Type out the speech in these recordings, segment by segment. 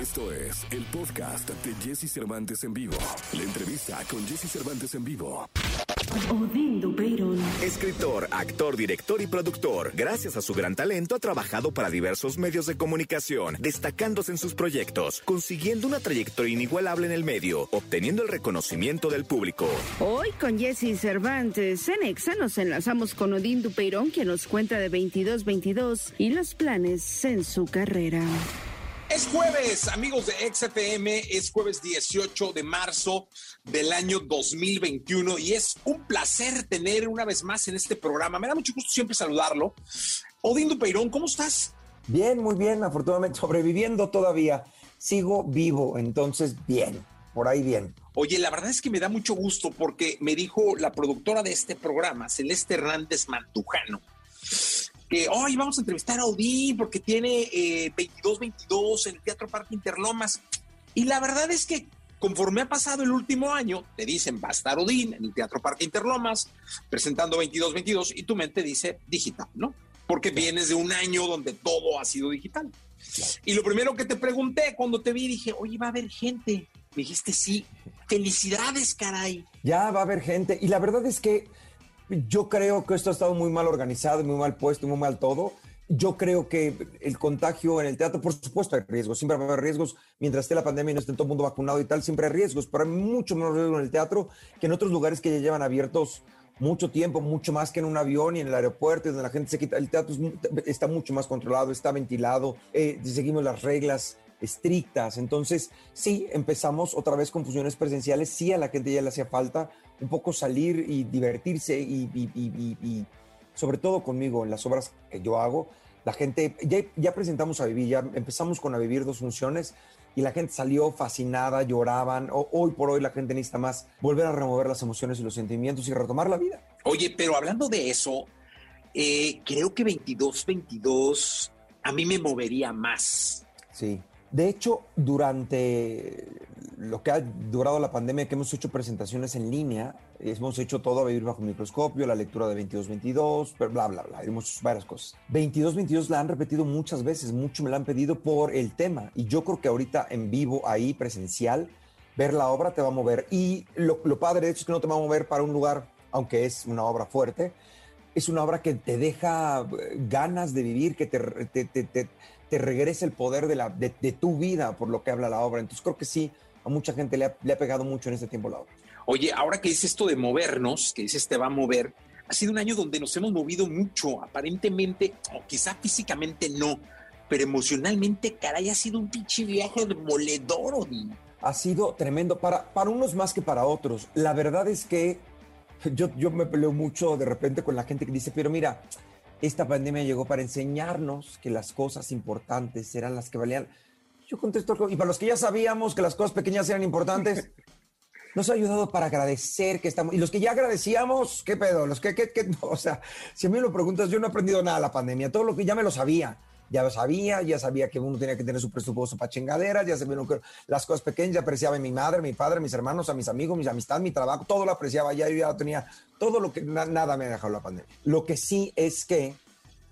Esto es el podcast de Jesse Cervantes en vivo. La entrevista con Jesse Cervantes en vivo. Odín Dupeirón. Escritor, actor, director y productor. Gracias a su gran talento ha trabajado para diversos medios de comunicación, destacándose en sus proyectos, consiguiendo una trayectoria inigualable en el medio, obteniendo el reconocimiento del público. Hoy con Jesse Cervantes en Exa nos enlazamos con Odín Dupeirón, quien nos cuenta de 22-22 y los planes en su carrera. Es jueves, amigos de XFM, es jueves 18 de marzo del año 2021 y es un placer tener una vez más en este programa. Me da mucho gusto siempre saludarlo. Odín Dupeirón, ¿cómo estás? Bien, muy bien, afortunadamente sobreviviendo todavía. Sigo vivo, entonces bien, por ahí bien. Oye, la verdad es que me da mucho gusto porque me dijo la productora de este programa, Celeste Hernández Mantujano, que hoy vamos a entrevistar a Odín porque tiene eh, 22-22 en el Teatro Parque Interlomas. Y la verdad es que conforme ha pasado el último año, te dicen va a estar Odín en el Teatro Parque Interlomas presentando 22-22 y tu mente dice digital, ¿no? Porque vienes de un año donde todo ha sido digital. Y lo primero que te pregunté cuando te vi, dije, oye, va a haber gente. Me dijiste, sí, felicidades, caray. Ya va a haber gente. Y la verdad es que yo creo que esto ha estado muy mal organizado, muy mal puesto, muy mal todo. Yo creo que el contagio en el teatro, por supuesto, hay riesgos. Siempre va a haber riesgos. Mientras esté la pandemia y no esté todo el mundo vacunado y tal, siempre hay riesgos. Pero hay mucho menos riesgo en el teatro que en otros lugares que ya llevan abiertos mucho tiempo, mucho más que en un avión y en el aeropuerto, donde la gente se quita. El teatro es, está mucho más controlado, está ventilado, eh, seguimos las reglas estrictas. Entonces, sí, empezamos otra vez con funciones presenciales. Sí, a la gente ya le hacía falta un poco salir y divertirse y, y, y, y sobre todo conmigo en las obras que yo hago. La gente, ya, ya presentamos a Vivir, ya empezamos con a Vivir dos funciones y la gente salió fascinada, lloraban. O, hoy por hoy la gente necesita más volver a remover las emociones y los sentimientos y retomar la vida. Oye, pero hablando de eso, eh, creo que 22-22 a mí me movería más. Sí. De hecho, durante lo que ha durado la pandemia, que hemos hecho presentaciones en línea, hemos hecho todo a vivir bajo microscopio, la lectura de 22-22, bla, bla, bla, hemos hecho varias cosas. 22-22 la han repetido muchas veces, mucho me la han pedido por el tema, y yo creo que ahorita en vivo, ahí, presencial, ver la obra te va a mover. Y lo, padre de hecho es que no te va a mover para un lugar, aunque es una obra fuerte, es una obra que te deja ganas de vivir, que te te regresa el poder de, la, de, de, tu vida por lo que habla la obra. Entonces creo que sí, a mucha gente le ha, le ha, pegado mucho en este tiempo la obra. Oye, ahora que dices esto de movernos, que dices te va a mover, ha sido un año donde nos hemos movido mucho, aparentemente, o quizá físicamente no, pero emocionalmente, caray, ha sido un pinche viaje demoledor, Odín. Ha sido tremendo, para, para unos más que para otros. La verdad es que yo, yo me peleo mucho de repente con la gente que dice, pero mira, esta pandemia llegó para enseñarnos que las cosas importantes eran las que valían. Yo contesto, y para los que ya sabíamos que las cosas pequeñas eran importantes, nos ha ayudado para agradecer que estamos. Y los que ya agradecíamos, ¿qué pedo? Los que, que, que no, o sea, si a mí me lo preguntas, yo no he aprendido nada de la pandemia. Todo lo que ya me lo sabía. Ya lo sabía, ya sabía que uno tenía que tener su presupuesto para chingaderas, ya sabía que las cosas pequeñas, ya apreciaba a mi madre, mi padre, mis hermanos, a mis amigos, mis amistades, mi trabajo, todo lo apreciaba, ya yo ya tenía todo lo que na, nada me ha dejado la pandemia. Lo que sí es que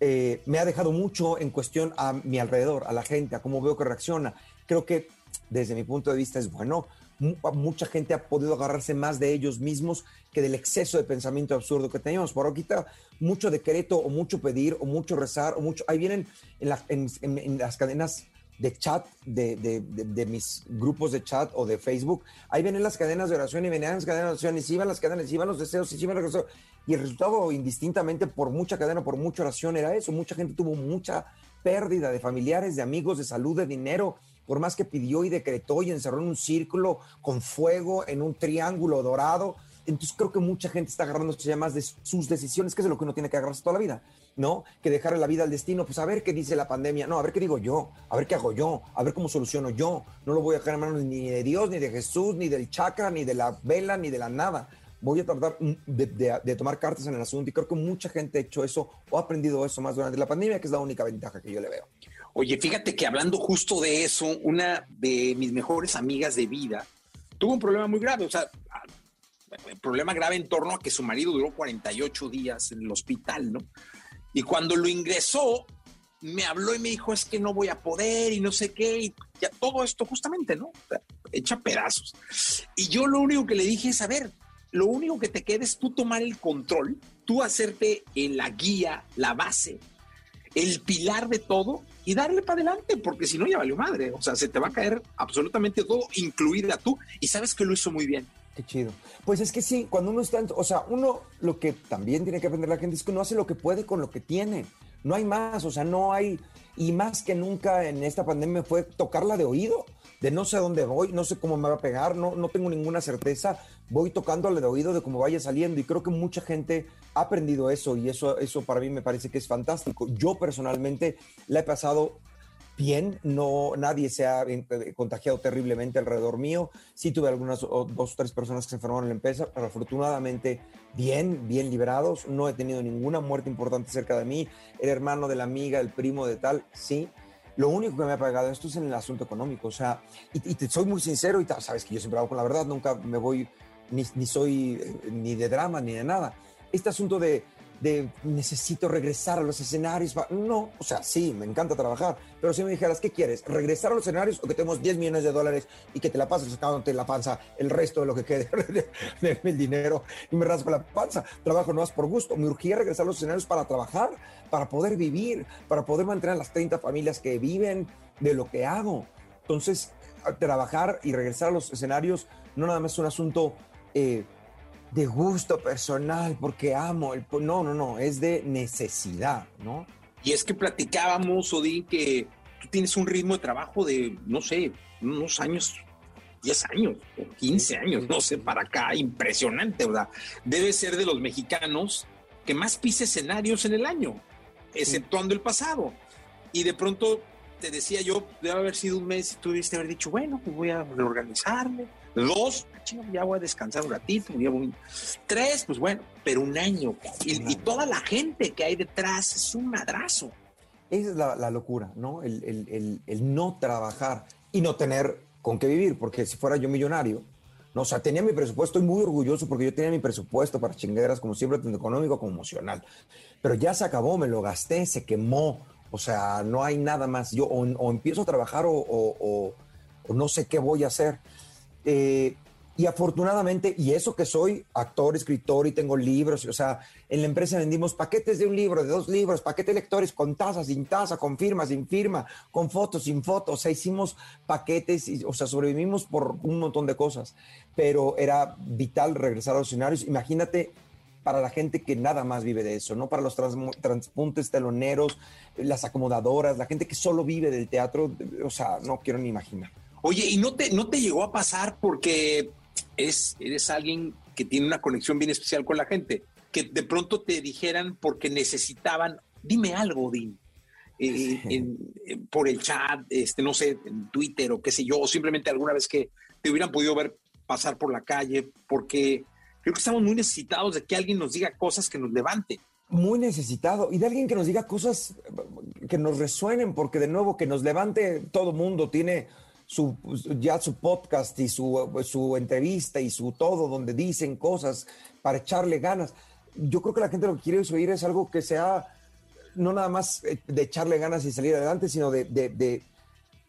eh, me ha dejado mucho en cuestión a mi alrededor, a la gente, a cómo veo que reacciona. Creo que desde mi punto de vista es bueno. Mucha gente ha podido agarrarse más de ellos mismos que del exceso de pensamiento absurdo que teníamos. Por ahorita, mucho decreto o mucho pedir o mucho rezar o mucho. Ahí vienen en, la, en, en, en las cadenas de chat de, de, mis grupos de chat o de Facebook, ahí vienen las cadenas de oración y venían las cadenas de oración y se iban las cadenas, y iban los deseos y se iban los deseos. Y el resultado indistintamente por mucha cadena, por mucha oración era eso. Mucha gente tuvo mucha pérdida de familiares, de amigos, de salud, de dinero, por más que pidió y decretó y encerró en un círculo con fuego, en un triángulo dorado. Entonces creo que mucha gente está agarrándose más de sus decisiones, que es lo que uno tiene que agarrarse toda la vida, ¿no? Que dejarle la vida al destino, pues a ver qué dice la pandemia, no, a ver qué digo yo, a ver qué hago yo, a ver cómo soluciono yo. No lo voy a dejar en manos ni de Dios, ni de Jesús, ni del chakra, ni de la vela, ni de la nada. Voy a tratar de tomar cartas en el asunto y creo que mucha gente ha hecho eso o ha aprendido eso más durante la pandemia, que es la única ventaja que yo le veo. Oye, fíjate que hablando justo de eso, una de mis mejores amigas de vida tuvo un problema muy grave, o sea, problema grave en torno a que su marido duró 48 días en el hospital, ¿no? Y cuando lo ingresó, me habló y me dijo, es que no voy a poder y no sé qué. Y ya todo esto justamente, ¿no? Echa pedazos. Y yo lo único que le dije es, a ver, lo único que te queda es tú tomar el control, tú hacerte la guía, la base, el pilar de todo y darle para adelante, porque si no ya valió madre. O sea, se te va a caer absolutamente todo, incluida tú. Y sabes que lo hizo muy bien. Qué chido. Pues es que sí, cuando uno está, o sea, uno lo que también tiene que aprender la gente es que uno hace lo que puede con lo que tiene. No hay más, o sea, no hay, y más que nunca en esta pandemia fue tocarla de oído, de no sé dónde voy, no sé cómo me va a pegar, no, no tengo ninguna certeza, voy tocándole de oído de cómo vaya saliendo y creo que mucha gente ha aprendido eso y eso, eso para mí me parece que es fantástico. Yo personalmente la he pasado bien, no, nadie se ha eh, contagiado terriblemente alrededor mío. Sí tuve algunas dos o tres personas que se enfermaron en la empresa, pero afortunadamente bien, bien liberados. No he tenido ninguna muerte importante cerca de mí. El hermano de la amiga, el primo de tal, sí. Lo único que me ha pagado esto es en el asunto económico. O sea, y, te soy muy sincero y sabes que yo siempre hago con la verdad, nunca me voy, ni, ni soy eh, ni de drama ni de nada. Este asunto de de necesito regresar a los escenarios. No, o sea, sí, me encanta trabajar, pero si me dijeras, ¿qué quieres? ¿Regresar a los escenarios o que tenemos 10 millones de dólares y que te la pases sacándote la panza el resto de lo que quede del dinero y me rasgo la panza? Trabajo no más por gusto. Me urgía regresar a los escenarios para trabajar, para poder vivir, para poder mantener a las 30 familias que viven de lo que hago. Entonces, trabajar y regresar a los escenarios no nada más es un asunto... Eh, de gusto personal, porque amo el... No, no, no, es de necesidad, ¿no? Y es que platicábamos, Odín, que tú tienes un ritmo de trabajo de, no sé, unos años, 10 años o 15 años, no sé, para acá, impresionante, ¿verdad? Debe ser de los mexicanos que más pise escenarios en el año, exceptuando el pasado. Y de pronto te decía yo, debe haber sido un mes y tú debiste haber dicho, bueno, pues voy a reorganizarme, Dos, ya voy a descansar un ratito. Tres, pues bueno, pero un año. Y, toda la gente que hay detrás es un madrazo. Esa es la, locura, ¿no? El, no trabajar y no tener con qué vivir, porque si fuera yo millonario, no, o sea, tenía mi presupuesto, estoy muy orgulloso porque yo tenía mi presupuesto para chingueras, como siempre, tanto económico como emocional. Pero ya se acabó, me lo gasté, se quemó. O sea, no hay nada más. Yo o, empiezo a trabajar o, no sé qué voy a hacer. Eh, y afortunadamente, y eso que soy actor, escritor y tengo libros, o sea, en la empresa vendimos paquetes de un libro, de dos libros, paquetes de lectores con taza, sin taza, con firma, sin firma, con fotos, sin fotos, o sea, hicimos paquetes, y, o sea, sobrevivimos por un montón de cosas, pero era vital regresar a los escenarios. Imagínate para la gente que nada más vive de eso, ¿no? Para los transpuntes teloneros, las acomodadoras, la gente que solo vive del teatro, o sea, no quiero ni imaginar. Oye, ¿y no te, no te llegó a pasar porque es, eres alguien que tiene una conexión bien especial con la gente, que de pronto te dijeran porque necesitaban, dime algo, Din, eh, por el chat, este, no sé, en Twitter o qué sé yo, o simplemente alguna vez que te hubieran podido ver pasar por la calle, porque creo que estamos muy necesitados de que alguien nos diga cosas que nos levanten. Muy necesitado y de alguien que nos diga cosas que nos resuenen, porque de nuevo que nos levante todo mundo tiene su, ya su podcast y su, su entrevista y su todo, donde dicen cosas para echarle ganas. Yo creo que la gente lo que quiere oír es algo que sea no nada más eh, de echarle ganas y salir adelante, sino de, de,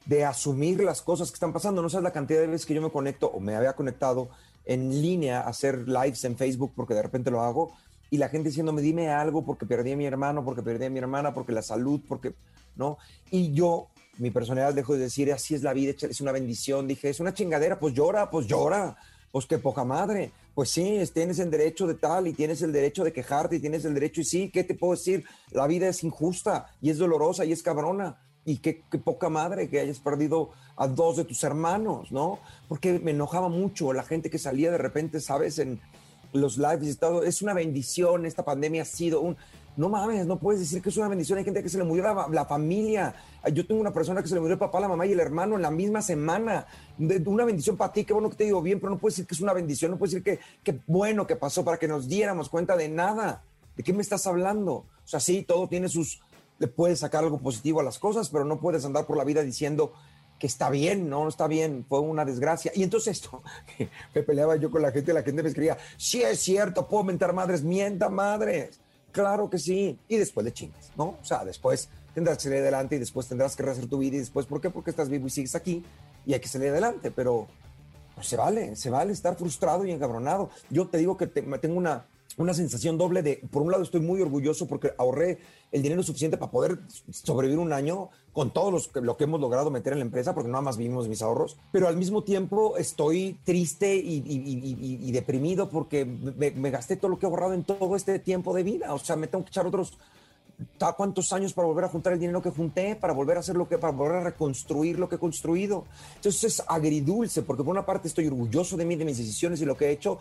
de, asumir las cosas que están pasando. No sabes la cantidad de veces que yo me conecto o me había conectado en línea a hacer lives en Facebook porque de repente lo hago y la gente diciéndome, dime algo porque perdí a mi hermano, porque perdí a mi hermana, porque la salud, porque, ¿no? Y yo mi personalidad dejó de decir, así es la vida, es una bendición. Dije, es una chingadera, pues llora, pues llora, pues qué poca madre. Pues sí, tienes el derecho de tal y tienes el derecho de quejarte y tienes el derecho, y sí, ¿qué te puedo decir? La vida es injusta y es dolorosa y es cabrona. Y qué, poca madre que hayas perdido a dos de tus hermanos, ¿no? Porque me enojaba mucho la gente que salía de repente, ¿sabes? En los lives y todo. Es una bendición, esta pandemia ha sido un no mames, no puedes decir que es una bendición. Hay gente que se le murió la, familia. Yo tengo una persona que se le murió el papá, la mamá y el hermano en la misma semana. De, una bendición para ti, qué bueno que te digo bien, pero no puedes decir que es una bendición, no puedes decir que, qué bueno que pasó para que nos diéramos cuenta de nada. ¿De qué me estás hablando? O sea, sí, todo tiene sus... Le puedes sacar algo positivo a las cosas, pero no puedes andar por la vida diciendo que está bien, no, no está bien, fue una desgracia. Y entonces esto, me peleaba yo con la gente, la gente me escribía, sí es cierto, puedo mentar madres, mienta madres. Claro que sí. Y después de chingas, ¿no? O sea, después tendrás que salir adelante y después tendrás que rehacer tu vida y después, ¿por qué? Porque estás vivo y sigues aquí y hay que salir adelante, pero pues, se vale, se vale estar frustrado y encabronado. Yo te digo que tengo una, una sensación doble de, por un lado estoy muy orgulloso porque ahorré el dinero suficiente para poder sobrevivir un año con todo los, lo que hemos logrado meter en la empresa, porque nada más vivimos mis ahorros, pero al mismo tiempo estoy triste y, deprimido porque me, gasté todo lo que he ahorrado en todo este tiempo de vida, o sea, me tengo que echar otros cuántos años para volver a juntar el dinero que junté, para volver a hacer lo que, para volver a reconstruir lo que he construido. Entonces es agridulce, porque por una parte estoy orgulloso de mí, de mis decisiones y lo que he hecho,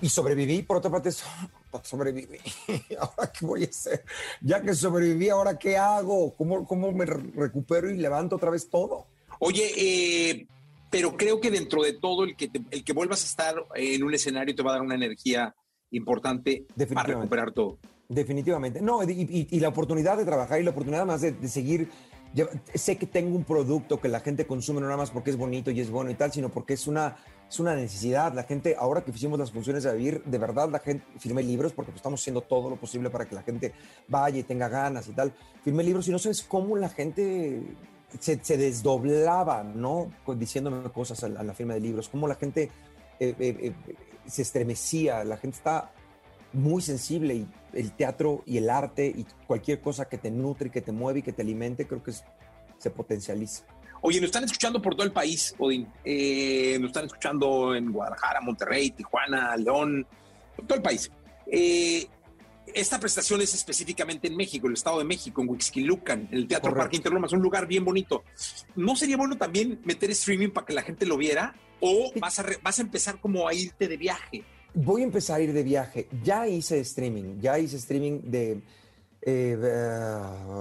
y sobreviví, por otra parte, sobreviví. ¿Ahora qué voy a hacer? Ya que sobreviví, ¿ahora qué hago? ¿Cómo, cómo me recupero y levanto otra vez todo? Oye, eh, pero creo que dentro de todo, el que, el que vuelvas a estar en un escenario te va a dar una energía importante para recuperar todo. Definitivamente. No, y, la oportunidad de trabajar y la oportunidad más de, de seguir sé que tengo un producto que la gente consume no nada más porque es bonito y es bueno y tal, sino porque es una es una necesidad. La gente, ahora que hicimos las funciones de vivir, de verdad la gente, firmé libros porque pues, estamos haciendo todo lo posible para que la gente vaya y tenga ganas y tal. Firmé libros y no sabes cómo la gente se, desdoblaba, ¿no? Diciéndome cosas a la, firma de libros, cómo la gente eh, eh, eh, se estremecía, la gente está muy sensible y el teatro y el arte y cualquier cosa que te nutre, que te mueve y que te alimente, creo que se potencializa. Oye, nos están escuchando por todo el país, Odín. Eh, nos están escuchando en Guadalajara, Monterrey, Tijuana, León, todo el país. Eh, esta prestación es específicamente en México, en el Estado de México, en Huixquilucan, en el Teatro Parque Interlomas, un lugar bien bonito. ¿No sería bueno también meter streaming para que la gente lo viera? ¿O vas a, vas a empezar como a irte de viaje? Voy a empezar a ir de viaje. Ya hice streaming, ya hice streaming de... Eh,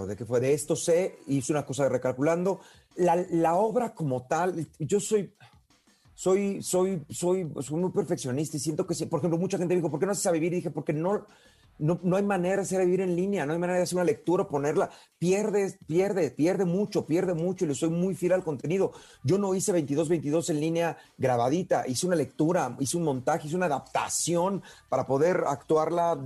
de, que fue de esto sé, hice una cosa de recalculando, la, obra como tal, yo soy, soy, soy, soy, soy muy perfeccionista y siento que, por ejemplo, mucha gente dijo, ¿por qué no haces a vivir? Y dije, porque no, no, no hay manera de hacer vivir en línea, no hay manera de hacer una lectura, ponerla. Pierde, pierde, pierde mucho, pierde mucho y le soy muy fiel al contenido. Yo no hice 22-22 en línea grabadita, hice una lectura, hice un montaje, hice una adaptación para poder actuarla,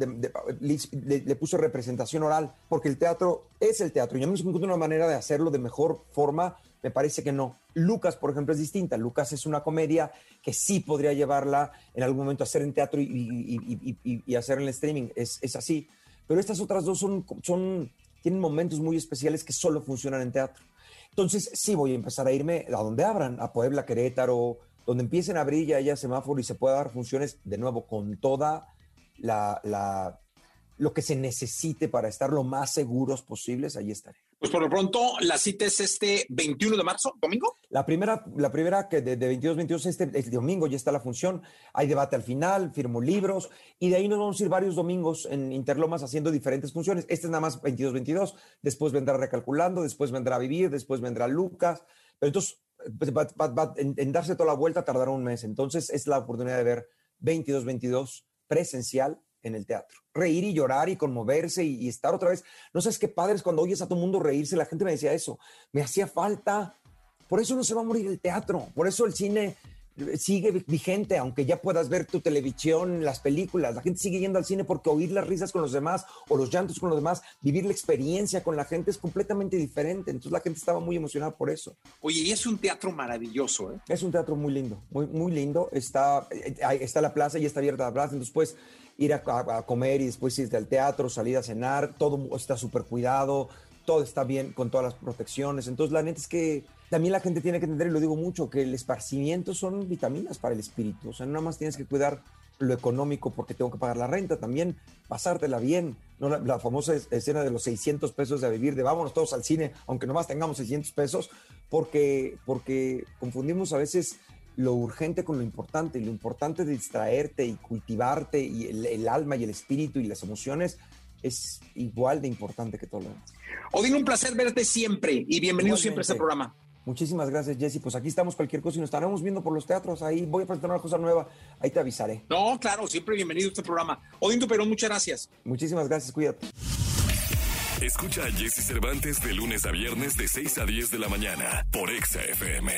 le, puse representación oral, porque el teatro es el teatro. Y mí me encuentro una manera de hacerlo de mejor forma me parece que no. Lucas, por ejemplo, es distinta. Lucas es una comedia que sí podría llevarla en algún momento a hacer en teatro y, hacer en streaming. Es, así. Pero estas otras dos son, son, tienen momentos muy especiales que solo funcionan en teatro. Entonces, sí voy a empezar a irme a donde abran, a Puebla, Querétaro, donde empiecen a abrir ya haya semáforo y se pueda dar funciones de nuevo con toda la, lo que se necesite para estar lo más seguros posibles, ahí estaré. Pues por lo pronto, la cita es este 21 de marzo, domingo. La primera, la primera que de, 22-22, este el domingo ya está la función. Hay debate al final, firmo libros y de ahí nos vamos a ir varios domingos en Interlomas haciendo diferentes funciones. Este es nada más 22-22, después vendrá Recalculando, después vendrá Vivir, después vendrá Lucas. Pero entonces, pues, en, en darse toda la vuelta tardará un mes. Entonces es la oportunidad de ver 22-22 presencial en el teatro. Reír y llorar y conmoverse y, estar otra vez. No sabes qué padres cuando oyes a todo mundo reírse. La gente me decía eso. Me hacía falta. Por eso no se va a morir el teatro. Por eso el cine sigue vigente, aunque ya puedas ver tu televisión, las películas. La gente sigue yendo al cine porque oír las risas con los demás o los llantos con los demás, vivir la experiencia con la gente es completamente diferente. Entonces la gente estaba muy emocionada por eso. Oye, y es un teatro maravilloso, ¿eh? Es un teatro muy lindo, muy, muy lindo. Está, eh, está la plaza y está abierta la plaza. Entonces, pues, ir a, comer y después irte al teatro, salir a cenar, todo está súper cuidado, todo está bien con todas las protecciones. Entonces, la neta es que también la gente tiene que entender, y lo digo mucho, que el esparcimiento son vitaminas para el espíritu. O sea, no nada más tienes que cuidar lo económico porque tengo que pagar la renta, también pasártela bien. ¿no? La, famosa escena de los 600 pesos de vivir, de vámonos todos al cine, aunque nomás tengamos 600 pesos, porque, porque confundimos a veces lo urgente con lo importante. Y lo importante de distraerte y cultivarte y el, alma y el espíritu y las emociones es igual de importante que todo lo demás. Odín, un placer verte siempre y bienvenido siempre a este programa. Muchísimas gracias, Jesse. Pues aquí estamos, cualquier cosa y nos estaremos viendo por los teatros. Ahí voy a presentar una cosa nueva. Ahí te avisaré. No, claro, siempre bienvenido a este programa. Odín Perón, muchas gracias. Muchísimas gracias, cuídate. Escucha a Jesse Cervantes de lunes a viernes de 6 a 10 de la mañana por Exa FM.